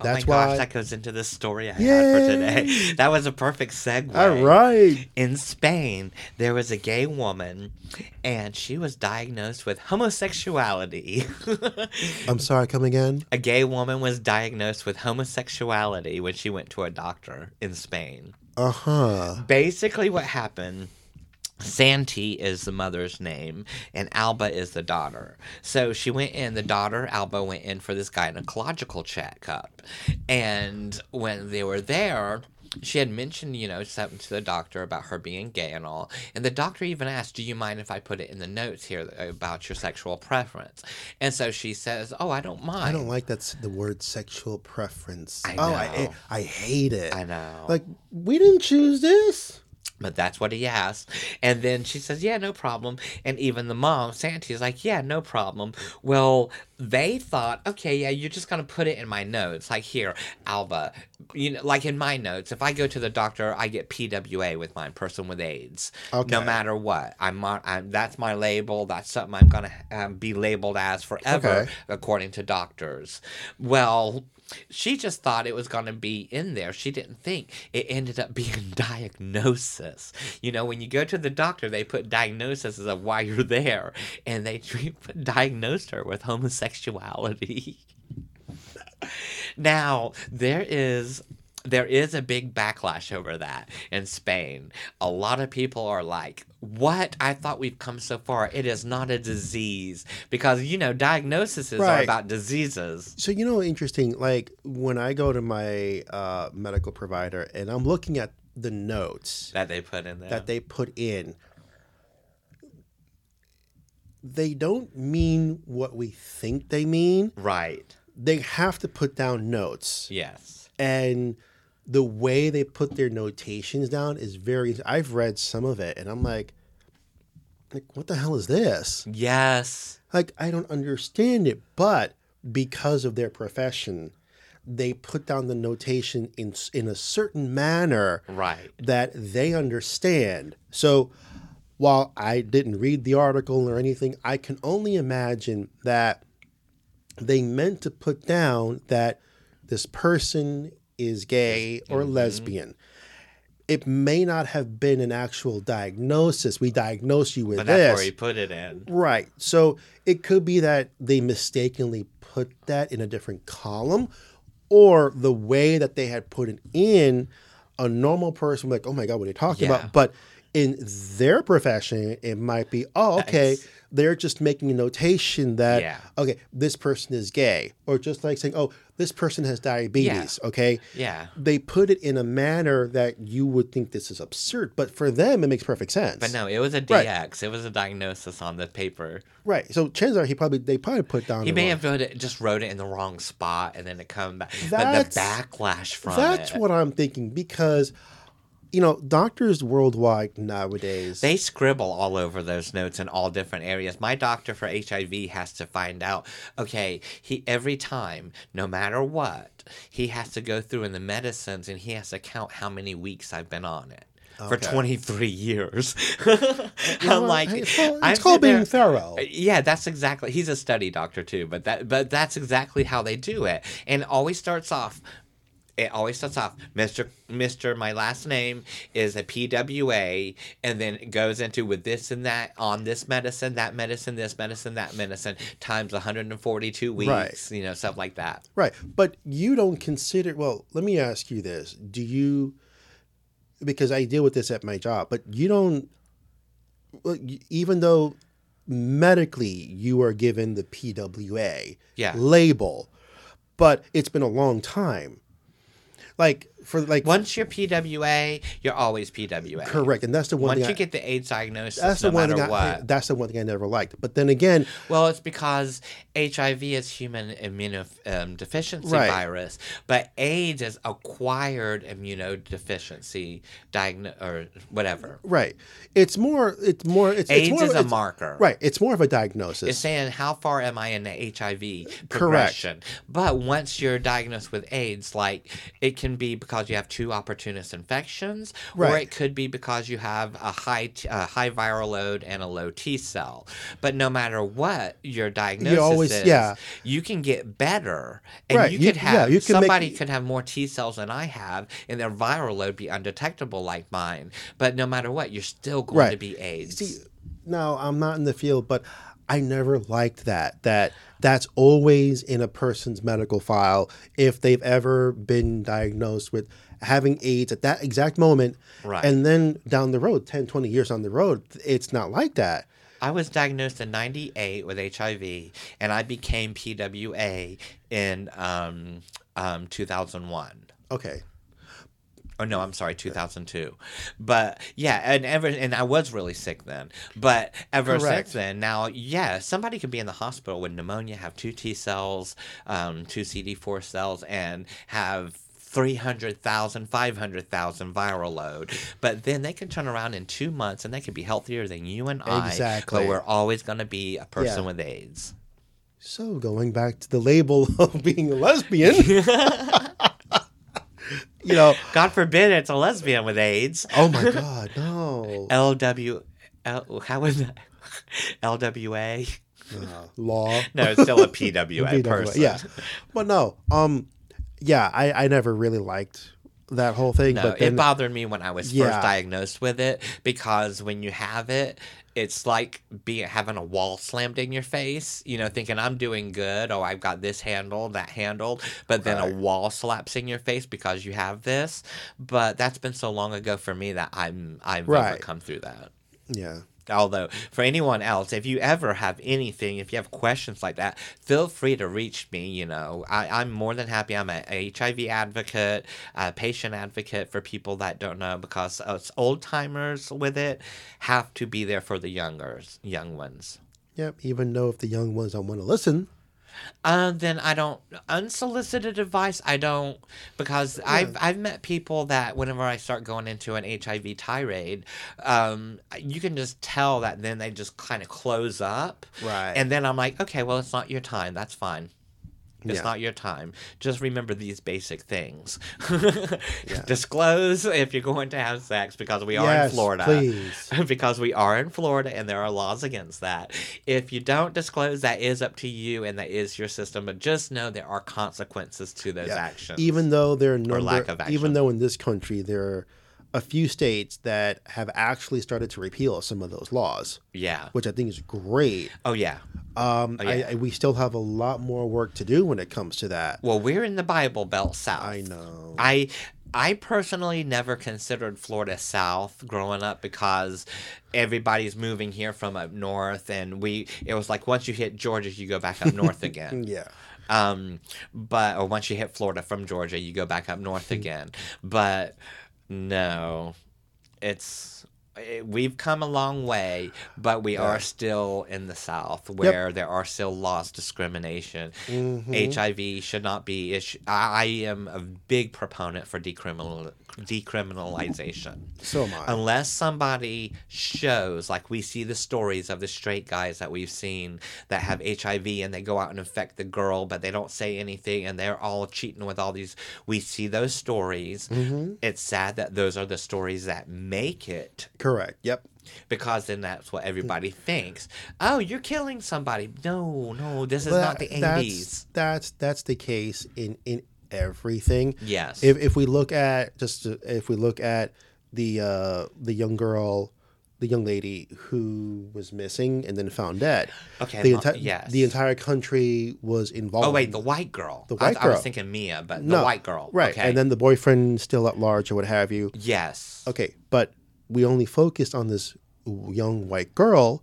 That's oh my why. gosh, that goes into the story I had for today. That was a perfect segue. All right. In Spain, there was a gay woman, and she was diagnosed with homosexuality. I'm sorry. Come again. a gay woman was diagnosed with homosexuality when she went to a doctor in Spain. Uh huh. Basically, what happened. Santi is the mother's name, and Alba is the daughter. So she went in, the daughter, Alba, went in for this gynecological checkup. And when they were there, she had mentioned, you know, something to the doctor about her being gay and all. And the doctor even asked, Do you mind if I put it in the notes here about your sexual preference? And so she says, Oh, I don't mind. I don't like that's the word sexual preference. I Oh, I. I hate it. I know. Like we didn't choose this. But that's what he asked. And then she says, Yeah, no problem. And even the mom, Santi, is like, Yeah, no problem. Well, they thought, Okay, yeah, you're just going to put it in my notes. Like, here, Alba, you know, like in my notes, if I go to the doctor, I get PWA with my person with AIDS. No matter what. I'm, I'm That's my label. That's something I'm going to um, be labeled as forever, Okay. according to doctors. Well, she just thought it was going to be in there. She didn't think it ended up being diagnosis. You know, when you go to the doctor, they put diagnosis of why you're there, and they treat- diagnosed her with homosexuality. now, there is there is a big backlash over that in Spain. A lot of people are like, "What? I thought we've come so far. It is not a disease because you know diagnoses are about diseases." So you know, interesting. Like when I go to my uh, medical provider and I'm looking at the notes that they put in there. that they put in, they don't mean what we think they mean. right. They have to put down notes, Yes. and the way they put their notations down is very. I've read some of it, and I'm like, like what the hell is this? Yes. like I don't understand it, but because of their profession, they put down the notation in in a certain manner Right. that they understand. So while I didn't read the article or anything, I can only imagine that they meant to put down that this person is gay or Mm-hmm. lesbian. It may not have been an actual diagnosis. We diagnose you with But this. that's where he put it in. Right. So it could be that they mistakenly put that in a different column, or the way that they had put it in, a normal person would be like, oh my God, what are you talking Yeah. about? But in their profession, it might be, oh, okay, Nice. they're just making a notation that, Yeah. okay, this person is gay. Or just like saying, oh, this person has diabetes. Okay. Yeah. They put it in a manner that you would think this is absurd, but for them, it makes perfect sense. But no, it was a Right. DX. It was a diagnosis on the paper. Right. So chances are he probably they probably put down. He may wrong- have wrote it, just wrote it in the wrong spot, and then it come back. But the backlash from That's it. what I'm thinking because, you know, doctors worldwide nowadays. They scribble all over those notes in all different areas. My doctor for HIV has to find out. Okay, he every time, no matter what, he has to go through in the medicines and he has to count how many weeks I've been on it. For 23 years. I'm like, it's called, I'm it's called being there- thorough. Yeah, that's exactly. He's a study doctor too, but that but that's exactly how they do it. And always starts off it always starts off Mr. Mr. My last name is a PWA and then it goes into with this and that on this medicine, that medicine, this medicine, that medicine times 142 weeks, Right. you know, stuff like that. Right. But you don't consider, well, let me ask you this. Do you, because I deal with this at my job, but you don't, well, even though medically you are given the PWA Yeah. label, but it's been a long time. Like, for like, Once you're PWA, you're always PWA. correct. And that's the one Once you I- get the AIDS diagnosis, that's no the one matter thing I, that's the one thing I never liked. But then again, Well, it's because HIV is human immunodeficiency um, Right. virus, but AIDS is acquired immunodeficiency diagno- or whatever. right, it's more, it's more, it's, AIDS it's more, is a marker. Right, it's more of a diagnosis. It's saying how far am I in the HIV progression. But once you're diagnosed with AIDS, like it can be because you have two opportunist infections, right. or it could be because you have a high t- a high viral load and a low T cell. But no matter what your diagnosis always- is, yeah. you can get better, and Right, you you- could have yeah, you can make- somebody could have more T cells than I have, and their viral load be undetectable like mine. But no matter what, you're still going Right. to be AIDS. See, now I'm not in the field, but I never liked that. That that's always in a person's medical file if they've ever been diagnosed with having AIDS at that exact moment. Right. And then down the road, 10, 20 years on the road, it's not like that. I was diagnosed in '98 with HIV, and I became PWA in um, um, 2001. Okay. Oh no, I'm sorry, 2002. But yeah, and ever and I was really sick then. But ever Correct. since then, now yeah, somebody could be in the hospital with pneumonia, have two T cells, um, two CD4 cells, and have 300,000, 500,000 viral load. But then they can turn around in two months and they could be healthier than you and I. Exactly. But we're always going to be a person Yeah. with AIDS. So going back to the label of being a lesbian, you know, God forbid it's a lesbian with AIDS. oh my God, no. LW, L, how was that? LWA? Uh, law. No, it's still a PWA, PWA, person. Yeah, but no. Um, yeah, I I never really liked that whole thing. No, but then, it bothered me when I was Yeah. first diagnosed with it because when you have it, it's like being having a wall slammed in your face. You know, thinking I'm doing good. Oh, I've got this handled, that handled, but then Right. a wall slaps in your face because you have this. But that's been so long ago for me that I'm I've Right. overcome through that. yeah, Although, for anyone else, if you ever have anything, if you have questions like that, feel free to reach me. You know, I, I'm more than happy. I'm an HIV advocate, a patient advocate for people that don't know because us old timers with it have to be there for the youngers, young ones. yep. Even though if the young ones don't want to listen, Uh, then I don't unsolicited advice. I don't because I've I've met people that whenever I start going into an HIV tirade, um, you can just tell that then they just kind of close up, Right. And then I'm like, okay, well, it's not your time. That's fine. It's Yeah. not your time. Just remember these basic things. Disclose if you're going to have sex because we are in Yes, Florida. please. because we are in Florida and there are laws against that. If you don't disclose, that is up to you and that is your system. But just know there are consequences to those Yeah. actions. even though there are number, lack of action. even though in this country there are a few states that have actually started to repeal some of those laws, yeah. which I think is great. Oh yeah. Um, Oh, yeah. I, I, we still have a lot more work to do when it comes to that. Well, we're in the Bible Belt South. I know. I I personally never considered Florida South growing up because everybody's moving here from up north, and we it was like once you hit Georgia, you go back up north again. yeah. Um, but or once you hit Florida from Georgia, you go back up north again. But no, it's it, we've come a long way, but we are still in the South where there are still laws discrimination. Mm-hmm. HIV should not be. It sh- I, I am a big proponent for decriminal decriminalization So am I. unless somebody shows like we see the stories of the straight guys that we've seen that have hiv and they go out and infect the girl but they don't say anything and they're all cheating with all these we see those stories Mm-hmm. it's sad that those are the stories that make it Correct. Yep. because then that's what everybody thinks oh you're killing somebody no no this is Well, not the that's, That's that's the case in in everything. Yes. If if we look at just if we look at the uh the young girl, the young lady who was missing and then found dead. Okay, The entire yes. the entire country was involved. oh wait, the white girl. The I- girl. I, was thinking Mia, but No, the white girl. Right. Okay. And then the boyfriend still at large or what have you. yes. Okay, but we only focused on this young white girl,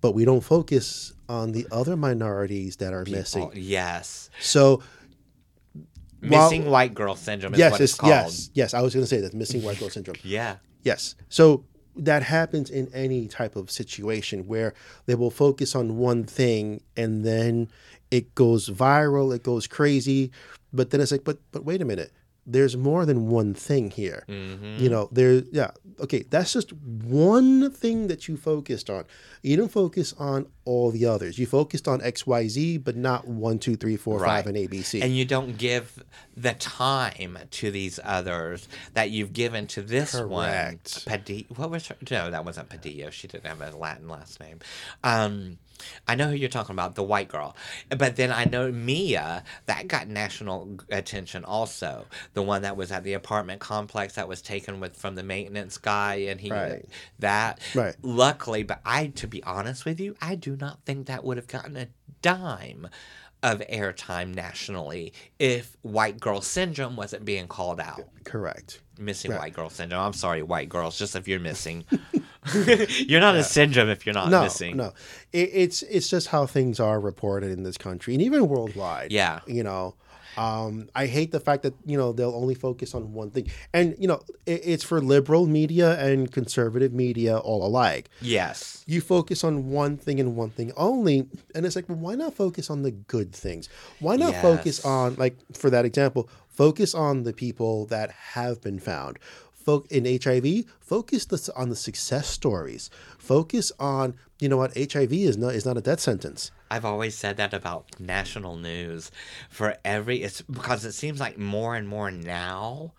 but we don't focus on the other minorities that are missing. Oh, yes. So Missing white girl syndrome is yes, what it's it's, called. yes, yes. I was going to say that missing white girl syndrome. Yeah. Yes. So that happens in any type of situation where they will focus on one thing and then it goes viral, it goes crazy, but then it's like, but but wait a minute. There's more than one thing here. Mm-hmm. You know, there yeah, okay, that's just one thing that you focused on. You didn't focus on all the others. You focused on XYZ, but not one, two, three, four, five, Right. and ABC. And you don't give the time to these others that you've given to this Correct. one. Padillo. What was her? No, that wasn't Padillo. She didn't have a Latin last name. Um, I know who you're talking about, the white girl. But then I know Mia, that got national attention also. The one that was at the apartment complex that was taken with from the maintenance guy, and he Right. that. Right. Luckily, but I, to be honest with you, I do not think that would have gotten a dime of airtime nationally if white girl syndrome wasn't being called out. Correct. Missing Right. white girl syndrome. I'm sorry, white girls, just if you're missing. you're not a syndrome if you're not no, missing. No, it, it's it's just how things are reported in this country and even worldwide. Yeah. you know, um, I hate the fact that you know they'll only focus on one thing, and you know it, it's for liberal media and conservative media all alike. Yes. You focus on one thing and one thing only, and it's like, well, why not focus on the good things? Why not focus on like for that example, focus on the people that have been found. Fo- in HIV, focus this on the success stories. Focus on you know what HIV is not is not a death sentence. I've always said that about national news. For every, it's because it seems like more and more now,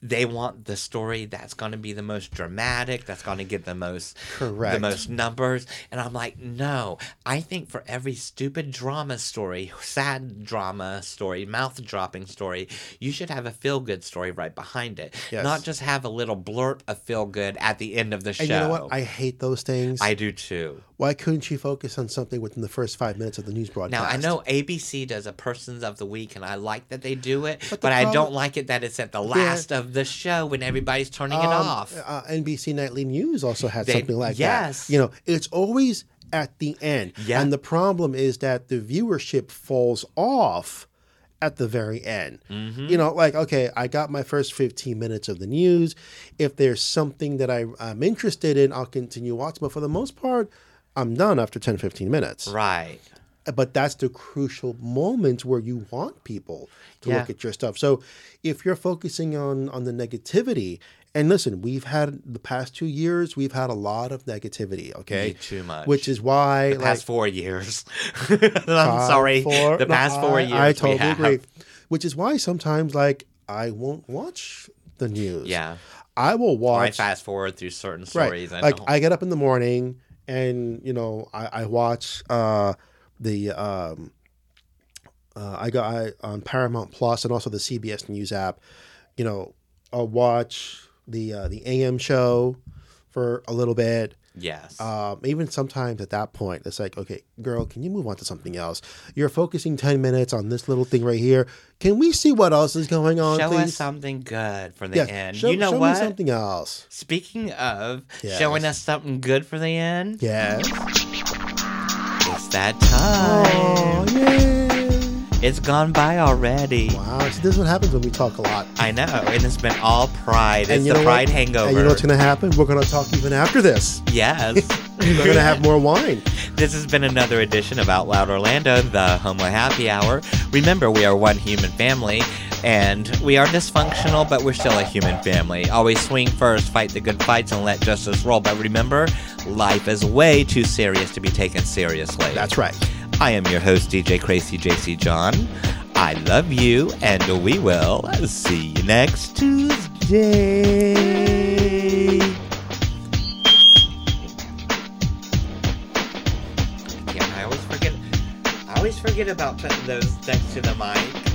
they want the story that's going to be the most dramatic, that's going to get the most, correct, the most numbers. And I'm like, no. I think for every stupid drama story, sad drama story, mouth dropping story, you should have a feel good story right behind it. Yes. Not just have a little blurt of feel good at the end of the show. And you know what? I hate those things. I do too. Why couldn't you focus on something within the first five minutes of the news broadcast? Now I know ABC does a Persons of the Week, and I like that they do it, but, But the I don't like it that it's at the last of the show when everybody's turning it Um, off. Uh, NBC Nightly News also had They- something like yes. that. You know, it's always at the end. Yeah. And the problem is that the viewership falls off at the very end. Mm-hmm. You know, like, okay, I got my first 15 minutes of the news. If there's something that I, I'm interested in, I'll continue watching. But for the most part, I'm done after 10, 15 minutes. Right. But that's the crucial moment where you want people to Yeah. look at your stuff. So if you're focusing on on the negativity, and listen, we've had the past two years, we've had a lot of negativity. Okay, Way too much. Which is why, The like, past four years. I'm sorry. four- the no, past four years. I totally have. agree. Which is why sometimes, like, I won't watch the news. Yeah. I will Or I watch. fast forward through certain Right. stories. I Like I get up in the morning and you know I, I watch uh the um uh, I got I, on Paramount Plus and also the CBS News app. You know, I'll watch the uh, the AM show for a little bit. yes. Um, even sometimes at that point, it's like, okay, girl, can you move on to something else? You're focusing ten minutes on this little thing right here. Can we see what else is going on, show please? us something good for the Yes, end. show, you know show what? me something else. Speaking of Yes. showing us something good for the end, Yes. it's that time. Oh, yay. It's gone by already. Wow, see, this is what happens when we talk a lot. I know, and it's been all pride. It's you the know pride what? hangover. And you know what's going to happen? We're going to talk even after this. yes. We're going to have more wine. This has been another edition of Out Loud Orlando, the Homo Happy Hour. Remember, we are one human family, and we are dysfunctional, but we're still a human family. Always swing first, fight the good fights, and let justice roll. But remember, life is way too serious to be taken seriously. That's right. I am your host, DJ Crazy JC John. I love you, and we will see you next Tuesday. Yeah, I always forget. I always forget about putting those next to the mic.